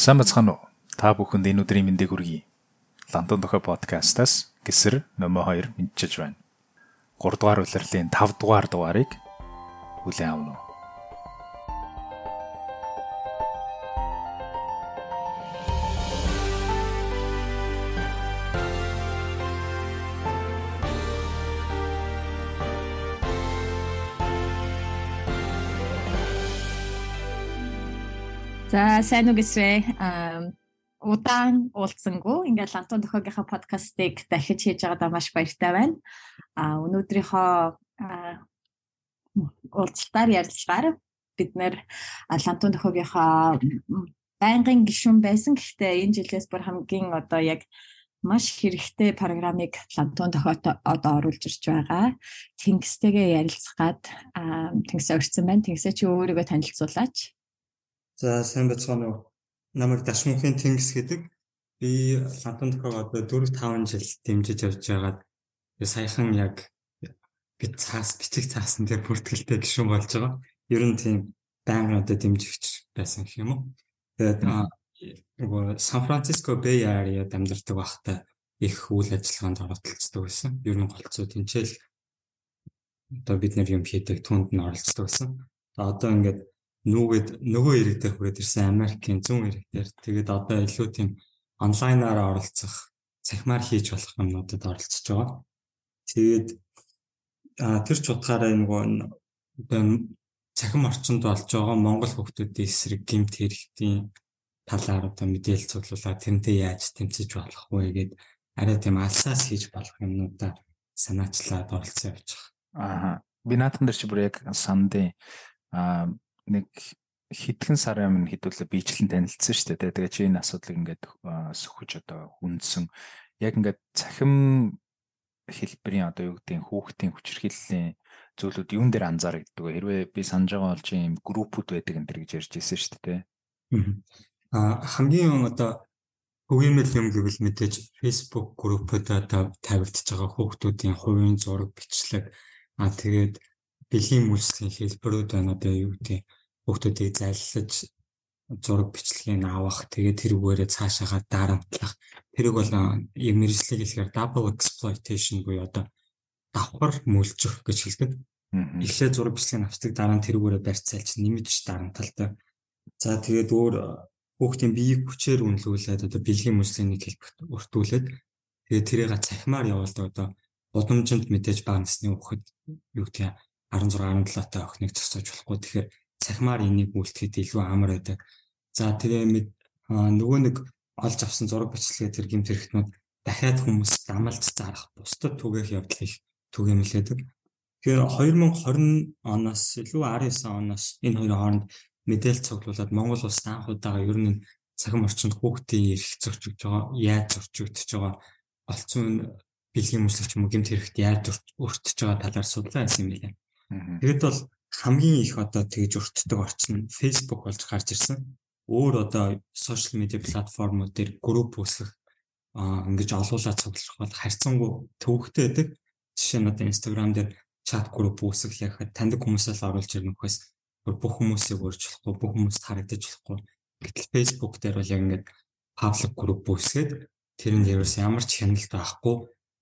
Сайн бацхан уу? Та бүхэнд энэ өдрийн мэндийг хүргэе. Лантон тохой подкастаас гисэр номер 2 мэдчилж байна. 3 дугаар улирлын 5 дугаар дугаарыг хүлээн авна уу? За сайн уу гэсвэ удаан уулзсангүй ингээд лантон төхөөгийнхаа подкастыг дахиж хийж байгаадаа маш баяртай байна. А өнөөдрийнхөө уулзалтаар ярилцлагаар бид нэр лантон төхөөгийнхаа байнгын гишүүн байсан. Гэхдээ энэ жилээс бүр хамгийн одоо яг маш хэрэгтэй программыг лантон тохиот одоо оруулж ирж байгаа. Тэнгистэйгээ ярилцах гад тэнгисээ өрцөн байна. Тэнгисээ чи өөрийгөө танилцуулаач. За сайн бацгаана уу. Намайг Дашмунхийн Тэнгис гэдэг. Би Лантон тохиог одоо 4 5 жил дэмжиж явж байгаад саяхан яг бид цаас бичиг цаасан дээр бүртгэлтэй гишүүн болж байгаа. Ер нь тийм байнгын одоо дэмжигч байсан гэх юм уу. Тэгээд нөгөө Сан Франциско Бэй Ариад амьдардаг байхдаа их үйл ажиллагаанд оролцдог байсан. Ер нь голцоо тэнцэл одоо бид нар юм хийдэг түнд нь оролцдог байсан. Одоо ингээд нүгэд нөгөө ирэг дээр хүрээд ирсэн Америкийн зүүн ирэг дээр тэгээд одоо илүү тийм онлайнаар оролцох цахимаар хийж болох юмнуудад оролцож байгаа. Тэгээд тэр ч утгаараа нөгөө цахим орчинд болж байгаа Монгол хүмүүсийн эсрэг гимт хэрэгтийн талаар одоо мэдээлэл цуглуулаад тэрнтэй яаж тэмцэж болох вэ гэд арай тийм алсаас хийж болох юмнуудаа санаачлаад оролцсон явж байгаа. Аа би наатан дээр чи бүр яг сандын аа нэг хэдхэн сарын өмнө хэдүүлээ бичлэн танилцсан шүү дээ. Тэгээ чи энэ асуудлыг ингээд сөхөж одоо хүндсэн. Яг ингээд цахим хэлбэрийн одоо юу гэдэг хүүхдийн хүчирхийллийн зүйлүүд юун дээр анзаарэгддэг вэ? Хэрвээ би санаж байгаа бол чи юм группүүд байдаг энэ төр гэж ярьж ирсэн шүү дээ. Аа хамгийн одоо хөвгиймэл юм гэвэл мэдээж Facebook группүүд одоо тавигдж байгаа хүүхдүүдийн хувийн зураг бичлэг аа тэгээд бэлгийн мөлсгийн хэлбэрүүд байна одоо юу гэдэг хүүхдүүдийг зайлшиж зураг бичлэгийг авах тэгээд тэрүүгээрээ цаашаагаа дарамтлах тэрийг бол яг мэржлийг хэлэхээр double exploitation буюу одоо давхар мүлжих гэж хэлдэг. Эхлээ зураг бичлэгийг авчдаг дараа нь тэрүүгээрээ барьцаалж нэмж дарамталтай. За тэгээд өөр хүүхдийн биеийг хүчээр үнэлүүлээд одоо бэлгийн мүслийн нэг хэлбэрт өртүүлээд тэгээд тэрийг цахимаар явуулдаг одоо удамжинд мэдээж бага насны хүүхэд юу гэх 16 17 та охиныг зогсоож болохгүй тэгэхээр цахимаар энийг үлдэхэд илүү амар байдаг. За тэгээ нөгөө нэг олж авсан зураг бичлэгээ тэр гимт хэрэгтнүүд дахиад хүмүүс дамалж зарах бусдад түгээх явдлыг түгээмлээдэг. Тэгэхээр 2020 оноос илүү 19 оноос энэ хоёрын хооронд мэдээлэл цуглуулад Монгол улс анхудаага ер нь цахим орчинд хүүхдийн эрх зөрчигдөж байгаа, яаж зөрчигдөж байгаа олцсон бэлгийн мүслэгч юм гэмт хэрэгт яаж өртөж байгаа талаар судлаа гэсэн юм билээ. Тэгэд бол хамгийн их одоо тэгж өртдөг орчин нь Facebook болж гарч ирсэн. Өөр одоо сошиал медиа платформуд дээр групп үүсгэх ингэж олуулаад цуглах бол харьцангуй төвөгтэй байдаг. Жишээ нь одоо Instagram дээр чат групп үүсгэхлээр таньдаг хүмүүсээс оруулж ирнэ гэхээс бүх хүмүүсийг урьж болохгүй, бүх хүмүүст харагдаж болохгүй. Гэтэл Facebook дээр бол яг ингэж паблик групп үүсгээд тэрэнд ерөөс ямар ч хяналт байхгүй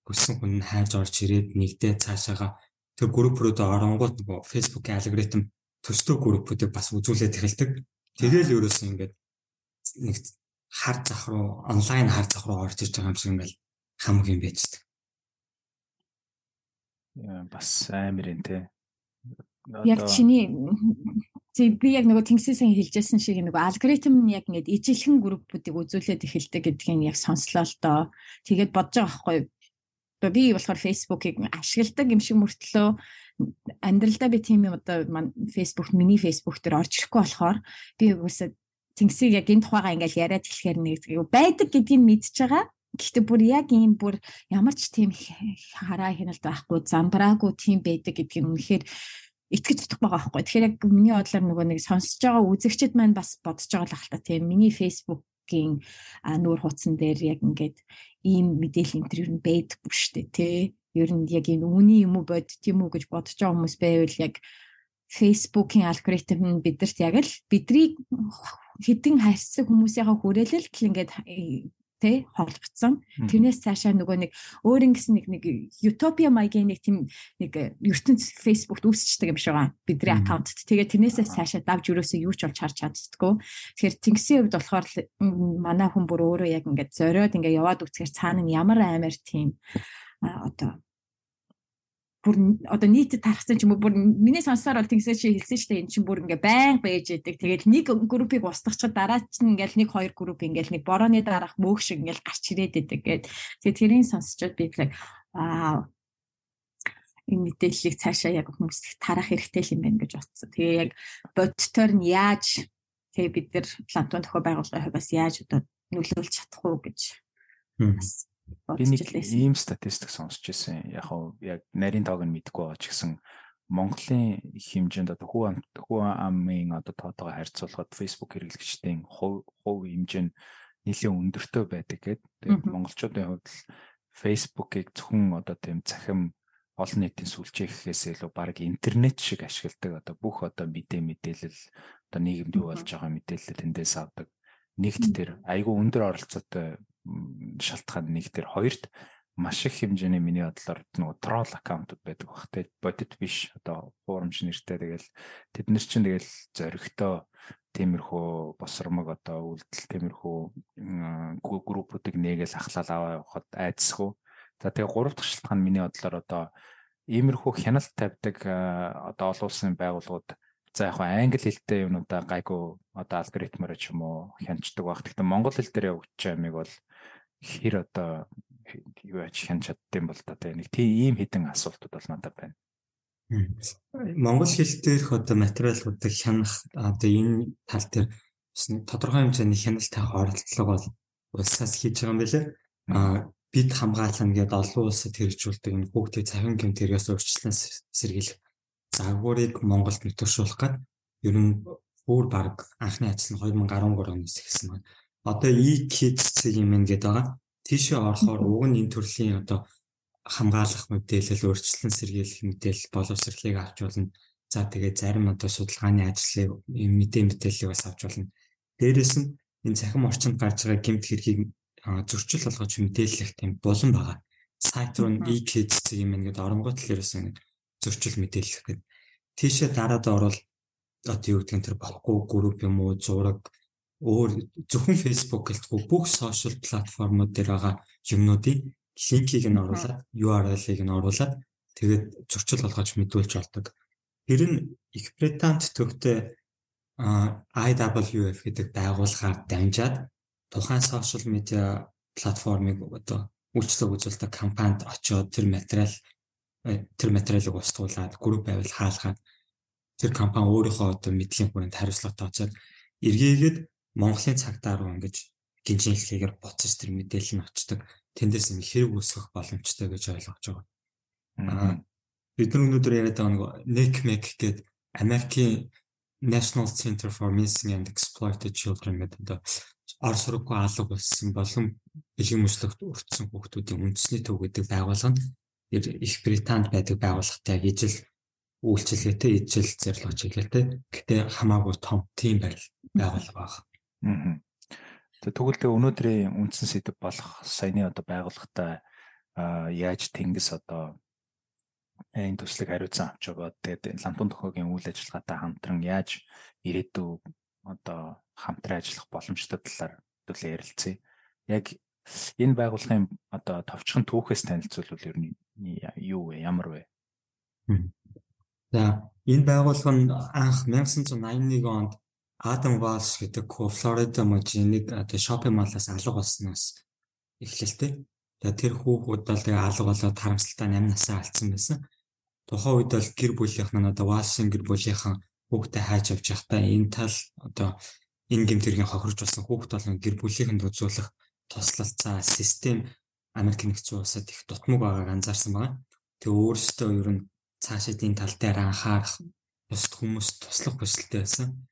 хүссэн хүн нь хайж орж ирээд нэгдээ цаашаага тэр групп руу оронгууд нөгөө Facebook-ийн алгоритм төстэй группүүдийг бас үзүүлээд эхэлдэг. Тэгэл ерөөсөн ингээд нэг хар зах руу онлайн хар зах руу орж ирж байгаа юм шиг ингээл хамаг юм байждаг. Бас амар энэ те. Яг чиний Тэг би яг нөгөө тэнгисийн хэлжсэн шиг нөгөө алгоритм нь яг ингээд ижилхэн группүүдийг үзүүлээд эхэлдэг гэдгийг яг сонслоо л доо. Тэгээд бодож байгаа байхгүй Одоо би болохоор Facebook-ыг ашигладаг юм шиг мөртлөө амьдралдаа би тийм юм одоо Facebook миний Facebook дээр орж ирэхгүй болохоор би үгүйсээ тэнгисийг яг энэ тухайгаа ингээл яриад эхлэхээр нэг байдаг гэдгийг мэдж байгаа. Гэхдээ бүр яг ийм бүр ямар ч тийм хараа хяналт байхгүй замбраагүй тийм байдаг гэдгийг үнэхээр итгэж чадах байгаа байхгүй. Тэгэхээр яг миний бодлоор нөгөө нэг сонсож байгаа үзэгчд маань бас бодож байгаа л ахalta тийм миний Facebook-ийн нүүр хуудсан дээр яг ингээд ийм мэдээлэл энэ төр нь байдаггүй шүү дээ тий. Ер нь яг энэ үний юм уу бод тийм үү гэж бодож байгаа хүмүүс байвал яг Facebook-ийн алгоритм нь бидэрт яг л бидний хэдэн харьцаг хүмүүсийнхаа хүрээлэлт л ингээд тэ холбогдсон. Тэрнээс цаашаа нөгөө нэг өөр ингэсэн нэг нэг утопия маягийн нэг тийм нэг ертөнц фейсбુકт үүсчдэг юм шиг байгаа. Бидний аккаунтт. Тэгээд тэрнээсээ цаашаа давж юусоо юу ч болж харж чаддггүй. Тэгэхээр тэнгисийн хувьд болохоор манай хүн бүр өөрөө яг ингээд зориод ингээд яваад үцхээр цаана нь ямар аймаар тийм одоо бүр одоо нийтэд тархсан ч юм уу бүр миний сонссоор бол тэгсээ чи хэлсэн дээ эн чинь бүр ингээ байнга байж идэг. Тэгээд нэг группийг устгахчаад дараа чинь ингээл нэг хоёр групп ингээл нэг борооны дараах мөөх шиг ингээл гарч ирээд идэг гээд тэгээд тэрийг сонсчод би тэг аа энэ мэдээллийг цаашаа яг хүмүүс их тарах хэрэгтэй юм байна гэж бодсон. Тэгээ яг бодтоор нь яаж тэгээ бид нар плантон төхөө байгууллагын хувьас яаж одоо нөлөөлж чадах уу гэж бас Би нэг ийм статистик сонсч ирсэн. Яг хав яг нарийн тоог нь мэдэхгүй байгаа ч гэсэн Монголын хэмжээнд одоо хүү ам хүү амын одоо тоотойгоо харьцуулахад Facebook хэрэглэгчдийн хувь хувь хэмжээ нь нэлээд өндөртэй байдаг гэдэг. Тэгээд монголчуудын хувьд Facebook-ыг зөвхөн одоо тийм цахим олон нийтийн сүлжээ гэхээс илүү баг интернет шиг ашигладаг. Одоо бүх одоо мэдээ мэдээлэл одоо нийгэмд юу болж байгаа мэдээлэл тэндээс авдаг. Нэгт тэр айгүй өндөр оролцоотой шалтгаан нэг тэр хоёрт маш их хэмжээний миний бодлоор нөгөө трол аккаунтууд байдаг бах те. Бодит биш. Одоо хуурамч нэртэй тэгэл тэд нар чинь тэгэл зоригтой тиймэрхүү босромог одоо үйлдэл тиймэрхүү группүүдийг нэгээл ахлал аваа явахад айдсгүй. За тэгээ гурав дахь шалтгаан миний бодлоор одоо иймэрхүү хяналт тавьдаг одоо олон улсын байгууллагууд за яг англи хэлтэй юмнуудаа гайгүй одоо алгоритмаар ч юм уу хянчдаг баг. Гэхдээ монгол хэл дээр явагдаж байгаа юмыг бол хэр одоо юу яаж хянч чаддсан бол та тийм нэг тийм ийм хідэн асуултууд бол надад байна. Монгол хэл дээрх одоо материалуудыг хянах одоо энэ тал дээр тодорхой хэмжээний хяналттай оролцлого бол улсаас хийж байгаа юм билээ. А бид хамгаална гэдээ олон улсад хэрэгжүүлдэг энэ хүүхдийн цахим гэмтэрээс урьдчилан сэргийлэх загварыг Монголд нөтөшүүлэх гад ер нь бүр баг анхны ажил нь 2013 оноос эхэлсэн байна одоо e-kids юм гээд байгаа. Тийшээ орохоор уг нь энэ төрлийн одоо хамгаалах мэдээлэл, өөрчлөлт сэргийлэх мэдээлэл, боловсролыг авч болно. За тэгээ зарим одоо судалгааны ажлыг мэдээ мэдээллийг бас авч болно. Дээрээс нь энэ цахим орчинд гарч байгаа гэмт хэргийг зөрчил болгож мэдээлэх тийм болон байгаа. Сайт руу e-kids юм ингээд оронгууд л ерөөсөн зөрчил мэдээлэх гэдэг. Тийшээ дараад орвол одоо юу гэдэг нь тэр болохгүй групп юм уу, зураг, өөр зөвхөн Facebook гэлтгүй бүх сошиал платформуд дээр байгаа юмнуудыг линкийг нь оруулаад URL-ыг нь оруулаад тэгээд зурчил болгож мэдүүлж болдог. Тэр нь их Британд төвтэй IWF гэдэг байгууллагаар дамжаад тухайн сошиал медиа платформыг одоо үйлчлэг үзүүлдэг компанид очиод тэр материал э, тэр материалыг устгуулад групп байвал хаалгаад тэр компани өөрийнхөө одоо мэдлийн хүрээнд хариуцлагатай очиод эргээгээд Монголын цагтаа руу ингэж гинжин хэлхийгээр буцаж тэр мэдээлэл нь очдог. Тэндээс юм хэрэг үүсгэх боломжтой гэж ойлгож байгаа. Аа бид нар өнөөдөр яриад байгаа нэг NECMEC гэдэг Америкийн National Center for Missing and Exploited Children гэдэг ор сургууй алга болсон болон бэлгийн мөслөгт өртсөн хүүхдүүдийн үндэсний төв гэдэг байгууллага нь их Британд байдаг байгууллагатай ижил үйлчилгээтэй ижил зорилго чиглэлтэй гэтээ хамаагүй том тим байгууллага байна. Аа. Тэгвэл өнөөдрийн үндсэн сэдв болох саяны одоо байгууллагатай яаж тэнгис одоо энэ төслийг хариуцсан авч байгаа. Тэгээд ламтун төхөөгийн үйл ажиллагаатай хамтран яаж ирээдүй одоо хамтран ажиллах боломжтой талаар төлөө ярилцъя. Яг энэ байгууллагын одоо товчхон түүхээс танилцуулбал ер нь юу вэ? Ямар вэ? За энэ байгууллага нь анх 1981 онд Адам Валс гэдэг Флорида мужийн нэг одоо шопинг маллаас алга болсноос эхлэлтэй. Тэгээ тэр хүүхүүд бол тэгээ алга болоод харамсалтай 8 насаа алдсан байсан. Тухайн үед бол гэр бүлийнх нь одоо Валсын гэр бүлийнхэн хүүхдээ хайж авч явахдаа энэ тал одоо энэ гэмтэргийн хохирч болсон хүүхд болон гэр бүлийнхэнд үзүүлэх тослолцоо систем Америк нэгдсэн улсад их дутмаг байгааг анзаарсан байна. Тэгээ өөрөөсөө ер нь цаашаа энэ тал дээр анхаарах бусд хүмүүст туслах хүсэлтэй байсан.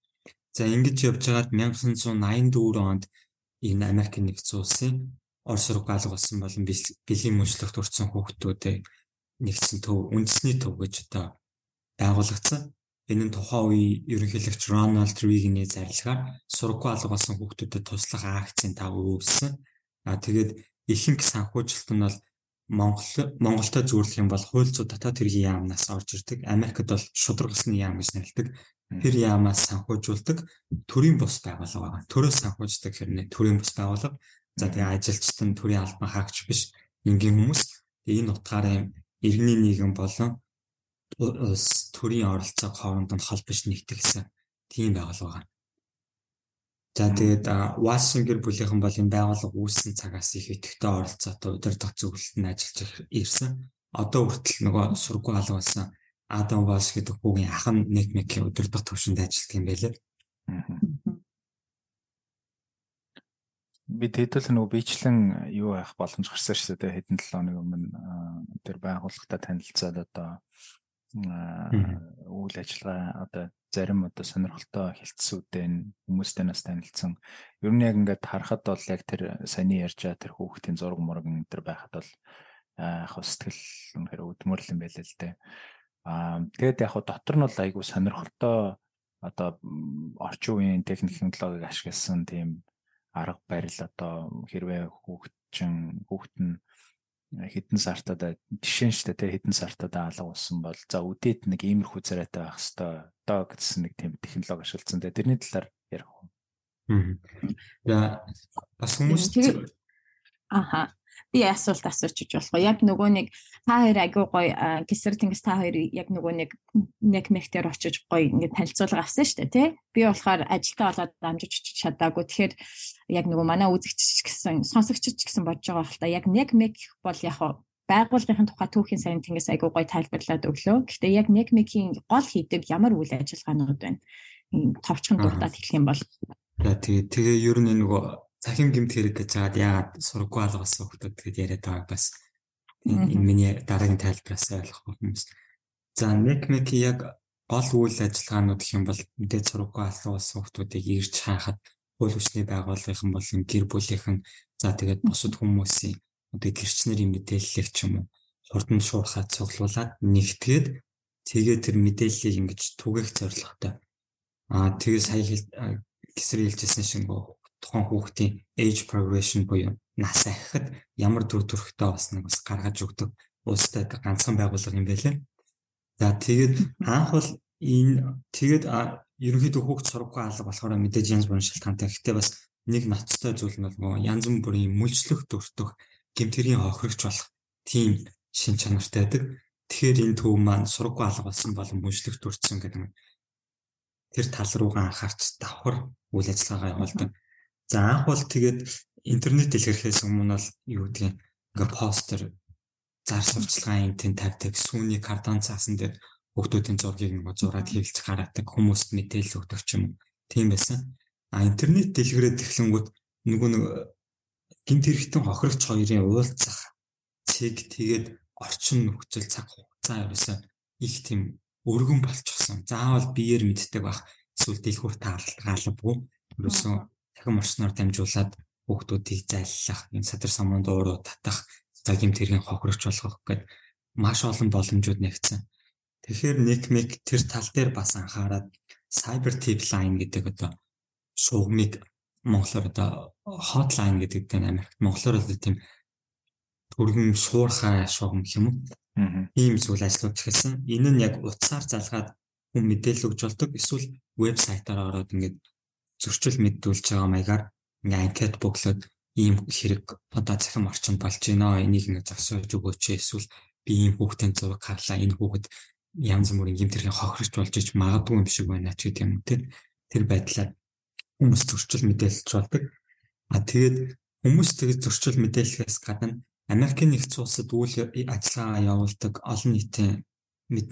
За ингэж явж байгаад 1984 онд энэ Америк нэгдсэн улсын Орос руу галг болсон болон бэлгийн мөчлөгт өртсөн хүүхдүүдээ нэгдсэн төв үндэсний төв гэж одоо байгуулагдсан. энэ нь тухайн үеийн ерөнхийлөгч Рональд Рейганий зарилгаар сургууль алга болсон хүүхдүүдэд туслах акцийн дагуу үүссэн. А тэгээд ихэнх санхүүжилт нь бол Монгол Монголтой зөвлөх юм бол хууль зүйн дотоод хэргийн яамнаас орж ирдэг. Америкт бол шударгасны яам гэж нэрлэдэг. Тэр яамаас санхүүжүүлдэг төрийн бус байгууллага байгаа. Төрөөс санхүүждэг хэрнээ төрийн бус байгууллага. За тэгээ ажилчид нь төрийн албан хаагч биш энгийн хүмүүс. Энэ утгаараа иргэний нийгэм болон төрийн оролцоог хооронд нь холбож нэгтгэсэн тийм байгууллага. За тэгээд Вашингтон бүлийнхэн бол энэ байгууллага үүссэн цагаас их идэвхтэй оролцоотой удирдах зөвлөлтөнд ажиллаж ирсэн. Одоо хүртэл нөгөө сургууль алгуулсан Адам Ваш гэдэг хүүгийн ах нь нэг мекийн удирдах төвшөнд ажилладаг юм байлээ. Би тэтэл нөгөө бичлэн юу авах боломж гарсан шүү дээ хэдэн 7 хоног өмнө тэр байгууллагатай танилцаад одоо үйл ажиллагаа одоо зарим одоо сонирхолтой хилцсүүдэн хүмүүстэй нас танилцсан. Ер нь яг ингээд харахад бол яг тэр саяны ярьжаа тэр хүүхдийн зураг мураг энэ төр байхад бол яг сэтгэл үнэхээр өдмөрлөн байлаа л дээ. Аа тэгээд яг дотор нь бол айгүй сонирхолтой одоо орчин үеийн технологиг ашигласан тийм арга барил одоо хэрвээ хүүхдчин хүүхд нь хэдэн сартаа жишээ нь шүү дээ хэдэн сартаа алга болсон бол за үдээд нэг иймэрхүү царайтай байх хэвээр доо гэсэн нэг тийм технологи ашигласан. Тэрний талаар ярих уу? За бас хүмүүс Аха. Би асуулт асуучих болох. Яг нөгөө нэг та хоёр агүй гоё гисэр тэнгис та хоёр яг нөгөө нэг нэг мехтер очиж гоё ингээд танилцуулга авсан шүү дээ тий. Би болохоор ажилтаа болоод дамжиж чадаагүй. Тэгэхээр яг нөгөө манай үзэгч гэсэн сонсогч гэсэн бодож байгаа хэл та яг нэг мех бол яг байгууллагын тухай түүхийн сайн тэнгис агүй гоё тайлбарлаад өглөө. Гэхдээ яг нэг мехийн гол хийдэг ямар үйл ажиллагаанууд байна? Товчхон дуртаад хэлэх юм бол. За тэгээ тэгээ ер нь нөгөө цахим гимт хэрэг гэж жаад яагаад сургуу алгасан хүмүүс тэгэд яриад байгааг бас энэ миний дараагийн тайлбараас ойлгох хүмүүс. За мэк яг гол үйл ажиллагаанууд гэх юм бол мэдээд сургуу алгасан хүмүүсийг ирж хаахад хууль хүчний байгууллагын болон гэр бүлийнхэн за тэгээд бусад хүмүүсийн одоо гэрчнэрийн мэдээллийг ч юм уу хурдан шуурхаад цуглуулад нэгтгээд тэгээд тэр мэдээллийг ингэж түгээх зорилготой. Аа тэгээд сая гисэр хэлжсэн шиг тухайн хүүхдийн age progression буюу нас ахихад ямар төр төрхтэй болсныг бас гаргаж өгдөг улстай ганцхан байгууллага юм байлээ. За тэгээд анх бол энэ тэгээд ерөнхийдөө хүүхд сургууй алга болохоор мэдээж янз бүрийн шалтгаантай. Гэхдээ бас нэг ноцтой зүйл нь бол янз бүрийн мүлжлөх төртөх гэмтэрийн хохирогч болох тийм шин чанартай байдаг. Тэгэхээр энэ төв маань сургууй алга болсон болон мүлжлөх төрсөн гэдэг нь тэр тал руугаа анхаарч давхар үйл ажиллагаа явуулдаг. За анх бол тэгээд интернет дэлгэрхээс өмнө бол юу гэдгийг ингээ постэр зар сурчлагын юм тэн тавьдаг сүүний кардан цаасан дээр хүүхдүүдийн зургийг нэг зураад хэвлж гаргадаг хүмүүст мэдээлэл өгдөг ч юм тийм байсан. А интернет дэлгэрээд эхлэнгүүт нөгөө нэг гинт хэрэгтэн хохирогч хоёрын уулзах цэг тэгээд орчин нөхцөл цаг хугацаа ерөөсөө их тийм өргөн болчихсон. Заавал биеэр мэддэг бах эсвэл дэлгүүр таалалгаалбгүй ерөөсөө дахин орчноор дамжуулаад хүүхдүүдийг зайллах, энэ садар самуун дууруу татах, цагийн тэргийн хохирогч болгох гэдэг маш олон боломжууд нэгдсэн. Тэгэхээр Nickmake тэр тал дээр бас анхаарад cyber tip line гэдэг одоо шугамыг монголоор одоо hotline гэдэг нь Америкт монголоор л тийм төргөн шуурхай шугам гэх юм уу? ийм зүйл ажлууд эхэлсэн. Энэ нь яг утсаар залгаад хүн мэдээлэл өгж болдог. Эсвэл вебсайтаар ороод ингээд зөрчил мэдүүлж байгаа маягаар ингээ анкет бөглөөд ийм хэрэг одоо захим орчинд болж байна. Энийг ингээ зогсоож өгөөч эсвэл би ийм хүүхдийн зураг харлаа. Энэ хүүхэд янз бүрийн гэмтэрхийн хохирч болж иж магадгүй юм шиг байна ч гэдэг юм те. Тэр байдлаар хүмүүс зөрчил мэдээлж болдог. А тэгээд хүмүүс тэгээд зөрчил мэдээлэхээс гадна Америкийн нэгдсэн улсад үйл ажиллагаа явуулдаг олон нийтийн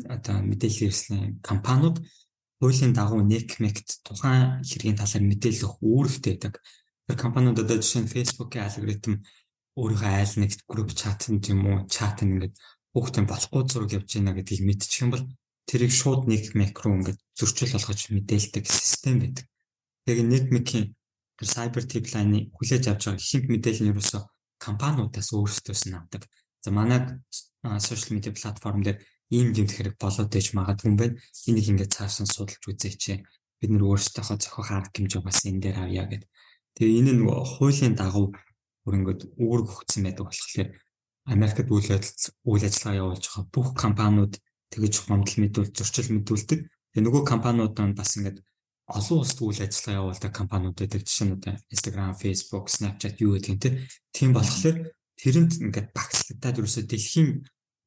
одоо мэдээлэл хэрэгслийн компаниуд хуулийн дагуу NECMEC-т тухайн хэргийн талаар мэдээлэл өгөх үүрэгтэй байдаг. Тэр компаниуд одоо жишээ нь Facebook-ийн алгоритм өөрийнхөө айл нэг групп чат юм уу чат ингээд хүүхдийн болохгүй зураг явж байна гэдгийг мэдчих юм бол тэрийг шууд NECMEC руу ингээд зөрчил болгож мэдээлдэг систем байдаг. Тэгээ NECMEC-ийн тэр cyber tip line-ы хүлээж авч байгаа ихэнх мэдээлэл нь ерөөсөө компаниудаас өөрсдөөс нь авдаг. За манай сошиал медиа платформ дээр ийм юм хэрэг болоод ээж магадгүй юм байна. Энийг ингээд цааш нь судалж үзээч. Бид нар өөрсдийнхөө зохиох арга хэмжээ бас энэ дээр авъя гэдэг. Тэгээ энэ нь хуулийн дагуу ингээд үүрэг өгсөн байдаг болохоор Америкт үйл ажиллагаа үйл ажиллагаа явуулж байгаа бүх компаниуд тэгэж гомдол мэдүүл зурчил мэдүүлдэг. Тэгээ нөгөө компаниуд нь бас ингээд олон улсад үйл ажиллагаа явуулдаг компаниуд байдаг. Жишээ нь одоо Instagram, Facebook, Snapchat юу гэдэг юм те. Тийм болохоор тэрэнд ингээд багцлагтаад ерөөсөө дэлхийн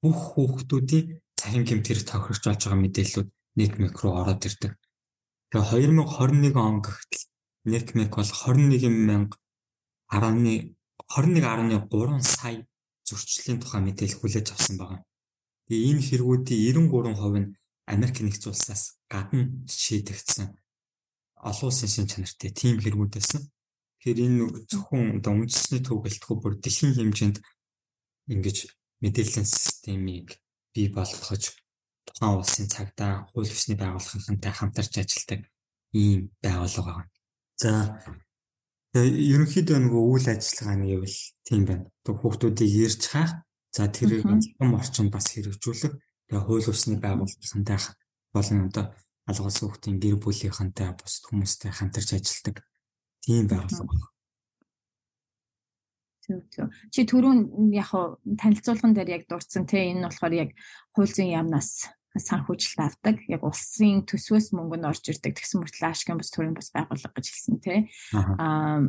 бүх хүүхдүүдийн цахим гэмтэр тохирч болж байгаа мэдээллүүд NetMec руу ороод ирдэг. Тэгээ 2021 он гэтэл NetMec бол 21 10.1 21.3 сая зөрчлийн тухай мэдээлэл хүлээж авсан байна. Тэгээ энэ хэрэгүүдийн 93% нь Америк нэгдсэн улсаас гадна шийдэгдсэн олон улсын шин чанартай тийм хэрэгүүд байсан. Тэгэхээр энэ зөвхөн одоо үндэсний төв гэлтгүй бүр дэлхийн хэмжээнд ингэж мэдээллийн системийг бий болгож тухайн улсын цагдаа хууль ёсны байгууллагынхантай хамтарч ажилладаг ийм байгууллага байна. За ерөнхийдөө нөгөө үйл ажиллагаа нь гэвэл тийм байна. Тэг хүүхдүүдийг ирж хаах, за тэрийг зам орчинд бас хэрэгжүүлэх, тэгээ хууль усны байгууллагынтай болон одоо алгаас хүүхдийн гэр бүлийнхэнтэй бусад хүмүүстэй хамтарч ажилладаг тийм байгууллага байна. Зөв зөв. Чи түрүүн яг танилцуулган дээр яг дурдсан те энэ нь болохоор яг хууль зүйн яамнаас санхүүжилт авдаг. Яг улсын төсвөөс мөнгө нь орж ирдэг. Тэгсэн мөртлөө ашигын бас төрийн бас байгууллага гэж хэлсэн тий. Аа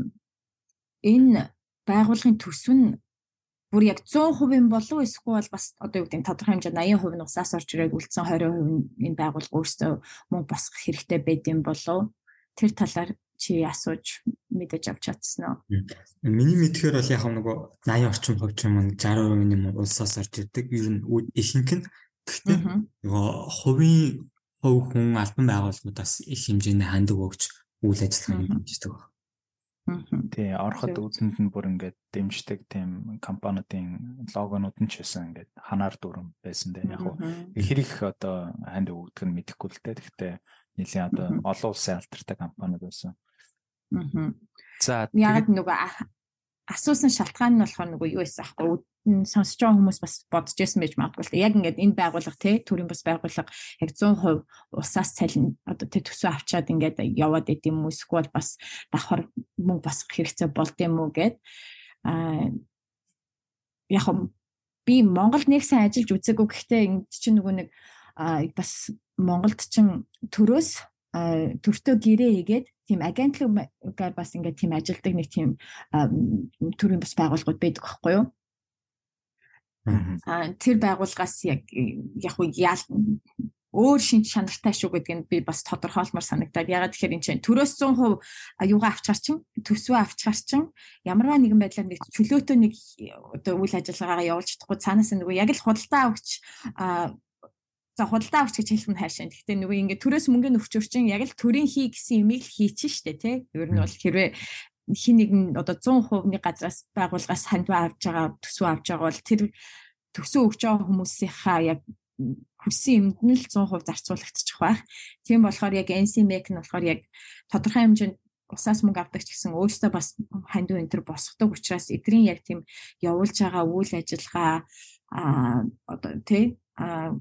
энэ байгууллагын төсөв нь бүр яг 100% болов эсвэл бас одоо юу гэдэг нь тодорхой хэмжээнд 80% нь усаас орж ирээд үлдсэн 20% нь энэ байгууллага өөрсдөө мөнгө босгох хэрэгтэй байд юм болов тэр талаар чи асууж мэдэж авч чадсан уу? Миний мэдхээр бол яг нөгөө 80 орчим хувь юм 60% нь улсаас орж ирдэг. Ер нь ихэнх нь Гэхдээ нөгөө хувийн хувь хүн албан байгууллагуудаас их хэмжээний хандаг өгч үйл ажиллагааг хэмждэг байна. Тий, ороход үзэнд нь бүр ингээд дэмждэг тийм компаниудын логонууд нь ч байсан ингээд ханаар дүрм байсан дээ. Яг хэрэг одоо ханд өгдөг нь мэдэхгүй л дээ. Гэхдээ нэлийн одоо олон улсын алдартай компаниуд байсан. За яг нөгөө асуусан шалтгаан нь болохоор нөгөө юу байсан аахгүй? Сонсож байгаа хүмүүс бас бодож байсан байж магадгүй л яг ингээд энэ байгууллага те төрийн бас байгууллага яг 100% усаас цалин одоо тэ төсөө авчаад ингээд яваад байт юм уу? Эсвэл бас давхар мөнгө босгох хэрэгцээ болд юм уу гэд? А яг би Монголд нэг сайн ажиллаж үзээгүй гэхдээ энд чинь нөгөө нэг бас Монголд чинь төрөөс төртөө гэрээ хийгээд тийм агентлагаар бас ингээд тийм ажилдаг нэг тийм төрийн бас байгууллагууд байдаг байхгүй юу? Аа тэр байгууллагаас яг яг яал өөр шинж чанартай шүү гэдг нь би бас тодорхойлмоор санагдаад ягаад тэгэхээр энэ чинь төрөөс 100% юугаа авчгаар чин төсвөө авчгаар чин ямарваа нэгэн байдлаар нэг чөлөөтөө нэг одоо үйл ажиллагаагаа явуулж чадахгүй цаанаас нөгөө яг л худалдаа авч за худалдаа авч гэж хэлэх нь хайшаа. Гэхдээ нөгөө ингээд төрөөс мөнгө нөхчөр чин яг л төрийн хий гэсэн юмыг л хийчин штэ тий. Ер нь бол хэрвээ хин нэгэн одоо 100%-ны газраас байгууллагаас хандваа авч байгаа төсөв авч байгаа бол тэр төсөв өгч байгаа хүмүүсийнхаа яг хүссэн юмд нь л 100% зарцуулагдчих байх. Тийм болохоор яг NCMEC нь болохоор яг тодорхой хэмжээнд усаас мөнгө авдаг ч гэсэн өөрөөсөө бас хандив энэ төр босгодог учраас эдгэрийн яг тийм явуулж байгаа үйл ажиллагаа а одоо тий а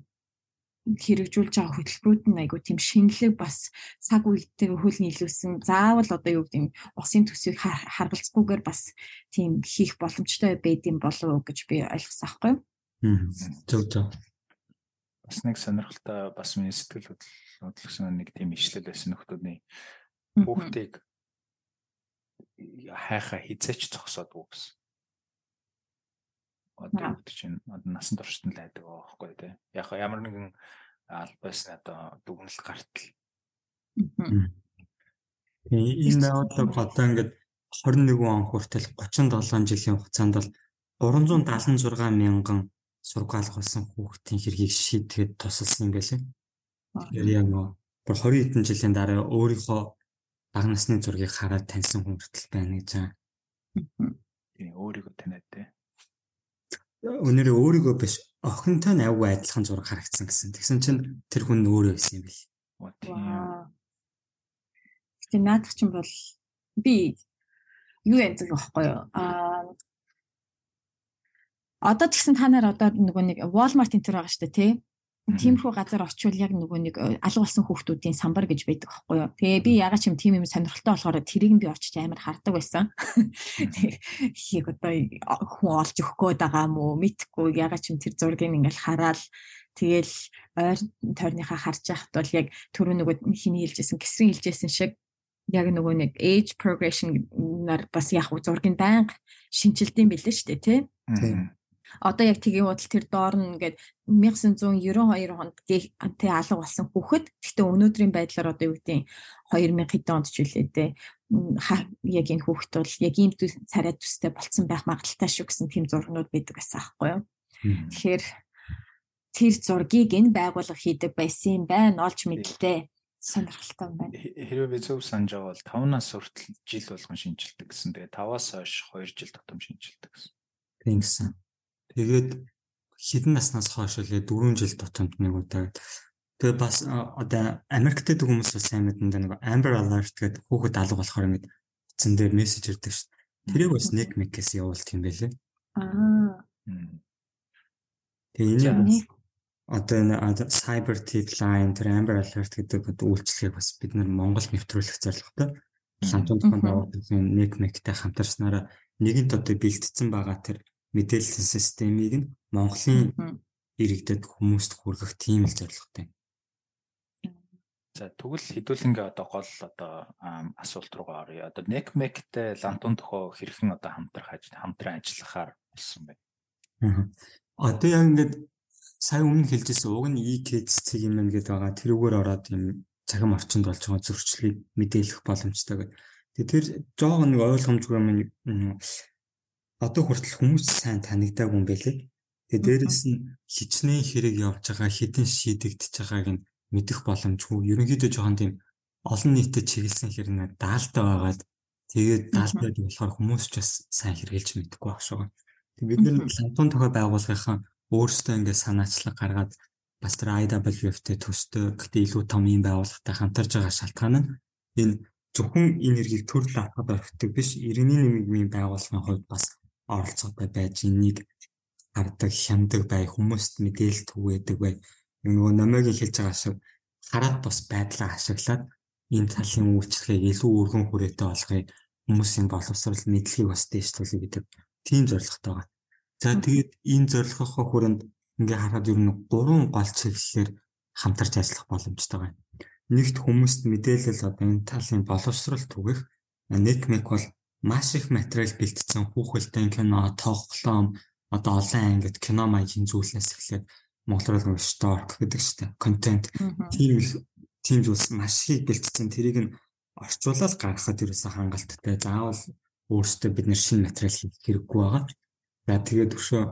хэрэгжүүлж байгаа хөтөлбөрүүд нь айгу тийм шинэлэг бас цаг үетэй хөл нийлүүлсэн заавал одоо юу гэдэг усын төсвийг харгалзахгүйгээр бас тийм хийх боломжтой байдсан болов уу гэж би ойлгосон аахгүй. Зөв зөв. Бас нэг сонирхолтой бас миний сэтгэл хөдлөлсөн нэг тийм ишлэл байсан нөхдөөний хүүхдийг хайхаа хизээч зогсоодгүй гэсэн одоо үүд чинь насан туршид нь л айдаг байхгүй тий. Яг ямар нэгэн албаас нь одоо дүгнэлт гартал. Энэ одоо одоо ингээд 21 он хүртэл 37 жилийн хугацаанд бол 376 мянган сургаалх болсон хүүхдийн хэргийг шийдэхэд тусалсан юм байлээ. Тэгэхээр яг нөө 20 хэдэн жилийн дараа өөрийнхөө бага насны зургийг хараад таньсан хүн хүртэл байна гэж байгаа. Тийм өөрийгөө таниад те өнөөдөр өөрийгөө биш охинтой нь аюу адилхан зураг харагдсан гэсэн. Тэгсэн чинь тэр хүн өөрөө байсан юм бэл. Гэтэ наадах чинь бол би юу янзэг байхгүй юу? Аа Одоо тэгсэн та нар одоо нөгөө нэг Walmart энэ төр байгаа шүү дээ тий. Тиймэрхүү газар очивол яг нөгөө нэг э, алга болсон хүүхдүүдийн самбар гэж байдаг байхгүй юу. Тэгээ би ягаад ч юм тийм юм сонирхолтой болохоор тэрийг би очиж амар хардаг байсан. Яг одоо хүн олж өгөх гээд байгаа мó мэдхгүй. Ягаад ч юм тэр зургийг ингээл хараад тэгэл ойр тойрныхаа харж яхад бол яг түрүү нөгөө хиний хэлжсэн гисрэн хэлжсэн шиг яг нөгөө нэг age progression нар бас яг зургийн байнга шинжилдэм билээ шүү дээ тий. Одоо яг тгийн худал тэр доор нь ингээд 1992 онд тэ алга болсон хүүхэд гэхдээ өнөөдрийн байдлаар одоо юу гэдэг 2000 хэдэн онд ч үлээ дээ яг энэ хүүхэд бол яг ийм царай төстэй болцсон байх магадaltaй шүү гэсэн тийм зургнууд байдаг байсан аахгүй юу. Тэгэхээр тэр зургийг энэ байгууллага хийдэг байсан юм байна олж мэдлээ сонирхолтой байна. Хэрвээ би зөв санаж байгаа бол 5-аас хүртэл жил болгон шинжилдэг гэсэн. Тэгээ 5-аас хойш 2 жил тутам шинжилдэг гэсэн. Тийм гэсэн. Тэгээд хэдэн наснаас хойш үлээ 4 жил тутамд нэг удаа Тэгээ бас одоо Америкт дэг хүмүүс бас сайн мэдэн нэг Amber Alert гэдэг хүүхэд алга болохоор ингэ утсан дээр мессеж ирдэг шүү дээ. Тэрийг бас нэг мэгээс явуулт юм байлээ. Аа. Тэгээ энэ одоо энэ Cyber Tagline тэр Amber Alert гэдэг үйлчлэгийг бас бид нар Монгол нэвтрүүлэх зорилготой Лантун тухайн байгууллагын нэг мэгтэй хамтарснараа нэгэнт одоо бэлтгэсэн байгаа тэр мэдээллийн системийг нь Монголын иргэдэд хүмүүст хүргэх тийм л зорилготой. За тэгвэл хэдүүлэнгээ одоо гол одоо асуулт руугаа оръё. Одоо NECMEC-тэй лантун төхөө хэрхэн одоо хамтрах хамтран ажиллахаар болсон бэ? Одоо яг ингээд сая өмнө хэлжсэн уг нь e-kids цэг юм гээд байгаа. Тэрүүгээр ороод юм цахим орчинд болж байгаа зөрчлийг мэдээлэх боломжтой гэдэг. Тэгээ тэр жоог нэг ойлгомжгүй юм одоо хүртэл хүмүүс сайн танигдаагүй юм байлээ. Тэгээ дээрэс нь хичнээн хэрэг явж байгаа хідэн шийдэгдэж байгааг нь мэдэх боломжгүй. Ерөнхийдөө жоохон тийм олон нийтэд чиглэсэн хэрнээ даалтай байгаад тэгээд даалтай болохоор хүмүүс ч бас сайн хэрэгжилж мэдэхгүй байх шүү. Тэг бид нэр лантун тохиол байгууллагынхаа өөрсдөө ингээд санаачлаг гаргаад бас тэр IWF-тэй төстэй гэхдээ илүү том юм байгууллагатай хамтарж байгаа шалтгаан нь энэ зөвхөн энергийг төрөл авахд орхидог биш иргэний нэмгийн байгууллагын хувьд бас оролцоотой байж энийг хардаг, хямдаг бай, хүмүүст мэдээлэл түгээдэг бай нөгөө номойг хэлж байгаа шиг хараад бас байдлаа ашиглаад энэ талын үйлчлэгийг илүү өргөн хүрээтэй болгоё хүмүүсийн боловсрал мэдлэгийг бас дэвшлүүлэх гэдэг тийм зорилготой байгаа. За тэгээд энэ зорилгохоо хүрээнд ингээ харахад ер нь гурван гол чиглэлээр хамтарч ажиллах боломжтой байна. Нэгт хүмүүст мэдээлэл одоо энэ талын боловсрал түгэх нэг мэг бол маш их материал бэлтцсэн хүүхэлдэйн кино, тоглоом, одоо олон ангид кино маягийн зүйлээс эхлээд Монгол руу stork гэдэг чинь контент. Тийм их тийм зүйлс маш их бэлтцсэн тэрийг нь орчуулаад гаргахад ерөөсө хангалттай заавал өөрөөсөө бид нэр шинэ материал хийх хэрэггүй байгаа. За тэгээд өшөө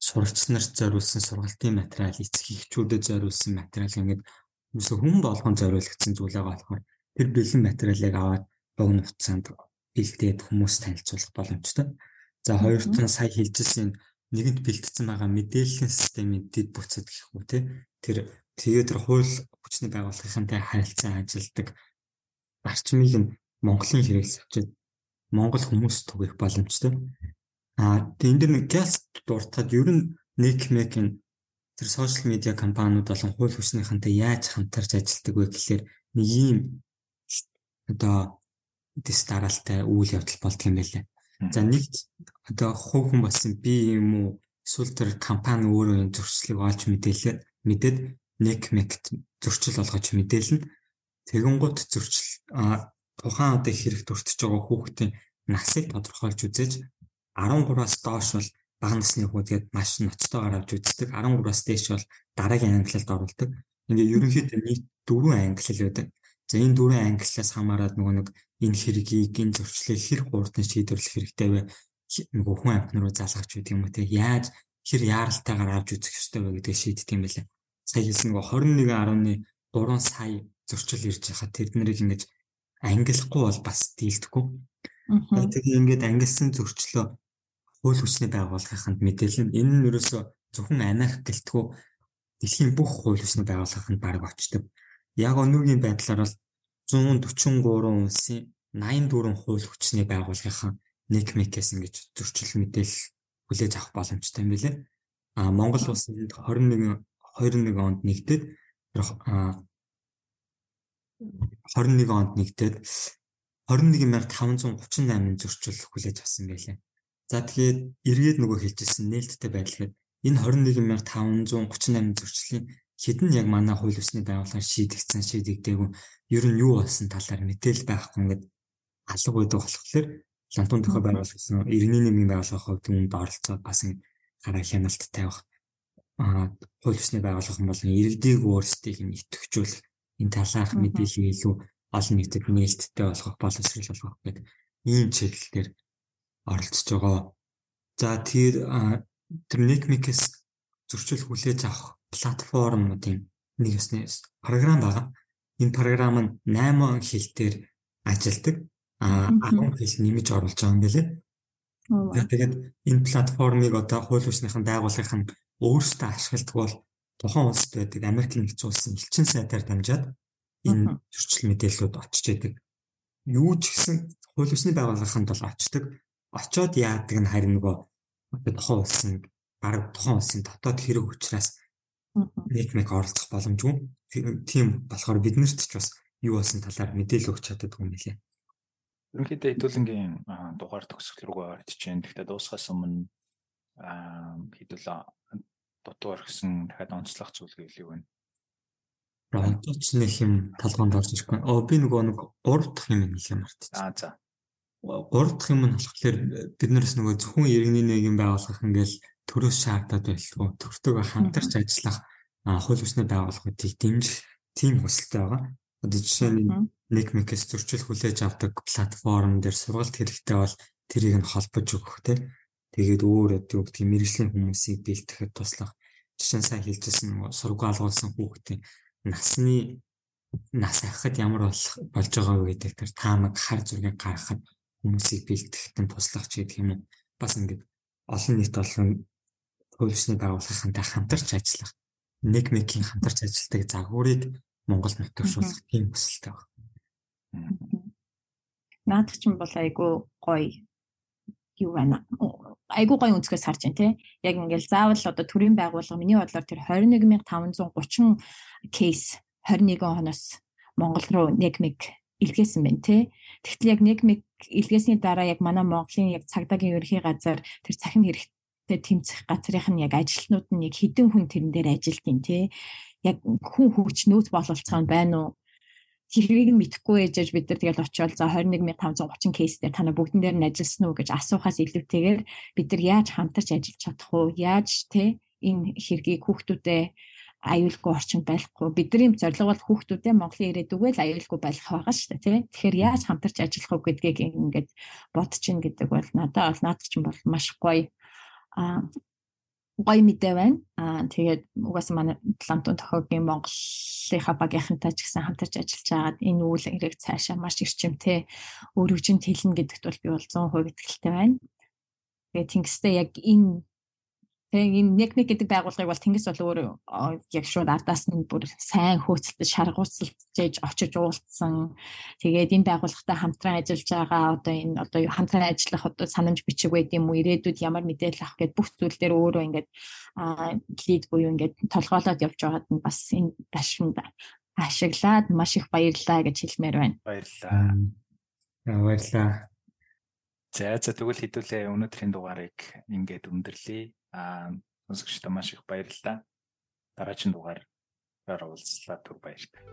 сурагч нарт зориулсан сургалтын материал, эцэг эхчүүдэд зориулсан материал ингээд ерөөсө хүн болгон зориулагдсан зүйлээ болохоор тэр бэлэн материалыг аваад богино хугацаанд бэлдээд хүмүүс танилцуулах боломжтой. За хоёр дахь сая хэлжсэн нэгэнт бэлтгэсэн байгаа мэдээллийн системийн дэд буцаад гэх үү те тэр тэгээд тэр хууль хүчний байгууллагынхантай харилцан ажилладаг зарчмыг нь Монголын хэрэгс авчид Монгол хүмүүс түгэх боломжтой. А энэ дэр нэг гяст дуртахад ер нь NICMEC-ийн тэр сошиал медиа компаниуд болон хууль хүчнийхантай яаж хамтарч ажилладаг вэ гэхлээр нэг ийм одоо дэс дараалтай үйл явдал болдго юм байлаа. За нэгт одоо хувь хүн болсон би юм уу эсвэл тэр компани өөрөө энэ зөрчлийг олж мэдээлээ мэдээд нэг мект зөрчил олгож мэдээлнэ. Тэгэн гут зөрчил тухайн одоо хэрэг дуртж байгаа хүүхдийн насыг тодорхойлж үзээж 13-аас доош бол бага насны хүүхэд маш ноцтойгоор авч үздэг. 13-аас дээш бол дараагийн ангиллалд оролдог. Ингээ ерөнхийдөө нийт дөрвөн ангиллал байдаг. За энэ дөрвөн ангиллаас хамаарат нөгөө нэг энэ хэргийг энэ зөрчлийг хэр хурдан шийдвэрлэх хэрэгтэй вэ? Нөгөө хүн амт руу залгаж байдаг юм уу те? Яаж хэр яаралтайгаар авч үзэх ёстой вэ гэдгийг шийддэг юм байлаа. Сая хэлсэн нөгөө 21.3 сая зөрчил ирж байгаа. Тэд нарыг ингэж ангилахгүй бол бас дийлдэхгүй. Тэгээ ингээд ангилсан зөрчлөө хууль хүчний байгууллагынханд мэдээлэн энэ нь ерөөсө зөвхөн анх гэлтгүү дэлхийн бүх хууль хүчний байгууллаганд баг очдог. Яг өнөөгийн байдлаар бол 143 улсын 84 хууль хүчний байгууллагынхаа нэг мекээс ингэж зөрчил мэдээлэл хүлээж авах боломжтой юм билээ. А Монгол улсад 21 21 онд нэгдээд 21 онд нэгдээд 21538 зөрчил хүлээж авсан байлээ. За тэгээд эргээд нөгөө хэлжсэн нээлттэй байдлаар энэ 21538 зөрчлийн хэдэн яг манай хууль ёсны байгууллагаар шийдэгдсэн шийдэгдээгүй ер нь юу болсон талаар мэдээлэл байхгүй ингээд алга байдаг болохоор лантун төхөө байгуулсан иргэний нэмийн байгууллагын хувьд үүнд оролцоод бас гараа хяналт тавих хууль ёсны байгууллагын болон иргэдийг өөрсдийг нь идэвхжүүлэх энэ талаарх мэдээлэл илүү олон нийтэд нээлттэй болгох боловсрол болгох гэдэг ийм чиглэлээр оролцож байгаа. За тэр тэр Necmic-с зөрчил хүлээж авах платформуудын нэг ёсны програм байгаа. Энэ програм нь 8 хэл дээр ажилладаг. А 10 хэл нэмж оруулж байгаа юм билээ. Тэгээд энэ платформыг одоо хууль ёсныхан байгууллагын өөрсдөө ашигладаг бол тухайн улсад байдаг Америк нэгдсэн улсын элчин сайдаар дамжаад энэ зөрчил мэдээллүүд очиж идэг. Юу ч гэсэн хууль ёсны байгууллаганд бол очдог. Очоод яадаг нь харин нөгөө тухайн улсын баг тухайн улсын дотоод хэрэг учраас нэг нэг оролцох боломжгүй. Тийм болохоор биднэрт ч бас юу болсон талаар мэдээлэл өгч чаддаг юм билээ. Ерөнхийдөө хэдүүлэнгийн дугаар төгсгөл рүүгээ орж чинь. Гэхдээ дуусахаас өмнө хэдүүл дутуу орхисон дахиад онцлох зүйл гэвэл юу вэ? Онцлогч нэг юм талбайд орж ирэхгүй. Оо би нөгөө нэг 3 дахь юм хэлэх юм мартчих. Аа за. 3 дахь юм нь болохоор бид нараас нөгөө зөвхөн иргэний нийгэм байгуулах ингээл төрөөс шаардаад байлгүй төртөөгөө хамтарч ажиллах хууль ёсны байгууллагуудыг дэмжих тийм хүсэлтэй байгаа. Одоо жишээ нь нэг микс зөрчил хүлээж авдаг платформ дээр сургалт хэрэгтэй бол тэрийг нь холбож өгөх те. Тэгээд өөр одоо гэдэг мэрэгжлийн хүмүүсийг бэлтгэхэд туслах. Жишээ нь сайн хэлжсэн сургаал алгуулсан хүүхдийн насны нас ахад ямар болох болж байгаа вэ гэдэг тэр таамаг хар зургийг гаргахад хүмүүсийг бэлтгэхэд туслах ч гэдэг юм уу. Бас ингээд олон нийт болон хөлсний байгууллагынтай хамтарч ажиллах нэг мекийн хамтарч ажилладаг загварыг Монгол нутагшуулах тийм хүсэлтэй байна. Наадах ч юм бол айгүй гоё юу байна. Айгүй гоё өнцгөөс харж байна те. Яг ингээл заавал одоо төрийн байгууллага миний бодлоор тэр 21530 кейс 21 оноос Монгол руу нэг мэг илгээсэн байна те. Тэгтэл яг нэг мэг илгээсний дараа яг манай Монголын яг цагдаагийн ерхий газар тэр цахим хэрэг тэмцэх газрынх нь яг ажилтнууд нь яг хідэн хүн тэрэн дээр ажилтیں۔ тий. Яг хүн хөгч нөөц бололцоо байна уу? тэрийг мэдэхгүй ээжж бид нар тэгэл очиод за 21530 кейс дээр танаа бүгдэн дээр нь ажилласан уу гэж асуухаас илүүтэйгээр бид нар яаж хамтарч ажиллаж чадах уу? Яаж те энэ хэргийг хүүхдүүдэд аюулгүй орчинд байхгүй бидний зорилго бол хүүхдүүдээ Монголын ирээдүгөө л аюулгүй байх байгаа шүү дээ тий. Тэгэхээр яаж хамтарч ажиллах вэ гэдгийг ингээд бодчихно гэдэг бол надад бол наад чинь бол маш гоё а гоё мэдээ байна. Аа тэгээд угаасаа манай Лантун тохиогийн Монголынхаа багийнхантай ч гэсэн хамтарч ажиллаж байгаад энэ үйл хэрэг цаашаа маш эрчимтэй өргөжинд хэлнэ гэдэгт бол би бол 100% итгэлтэй байна. Тэгээд тэнгистэй яг энэ Тэгээ энэ нэг нэг гэдэг байгууллагыг бол тэнгис бол өөр яг шууд ардаас нь бүр сайн хөөцөлдөж шаргууцалж очиж уулзсан. Тэгээд энэ байгууллагатай хамтран ажиллаж байгаа одоо энэ одоо хамтран ажиллах одоо санамж бичиг байд юм уу ирээдүйд ямар мэдээлэл авах гэд бүх зүйл дээр өөрөө ингээд лид буюу ингээд толгоолоод явж байгаад нь бас энэ ташинд ашиглаад маш их баярлаа гэж хэлмээр байна. Баярлаа. Баярлаа. За за тэгвэл хэдүүлээ өнөөдрийн дугаарыг ингээд өндөрлөе. Аа сонсогчдод маш их баярлалаа. Дараагийн дугаар уулзлаа түр баярлалаа.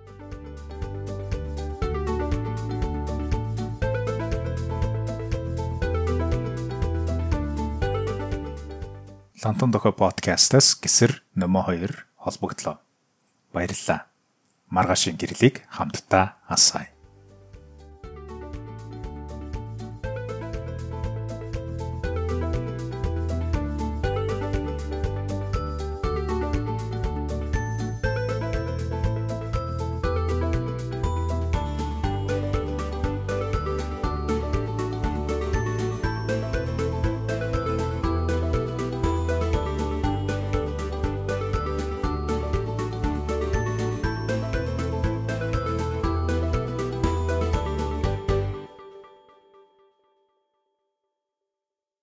Лантон дохо подкастаас гисэр нөмө 2 холбогдлоо. Баярлалаа. Маргаашийн гэрлийг хамтдаа асаая.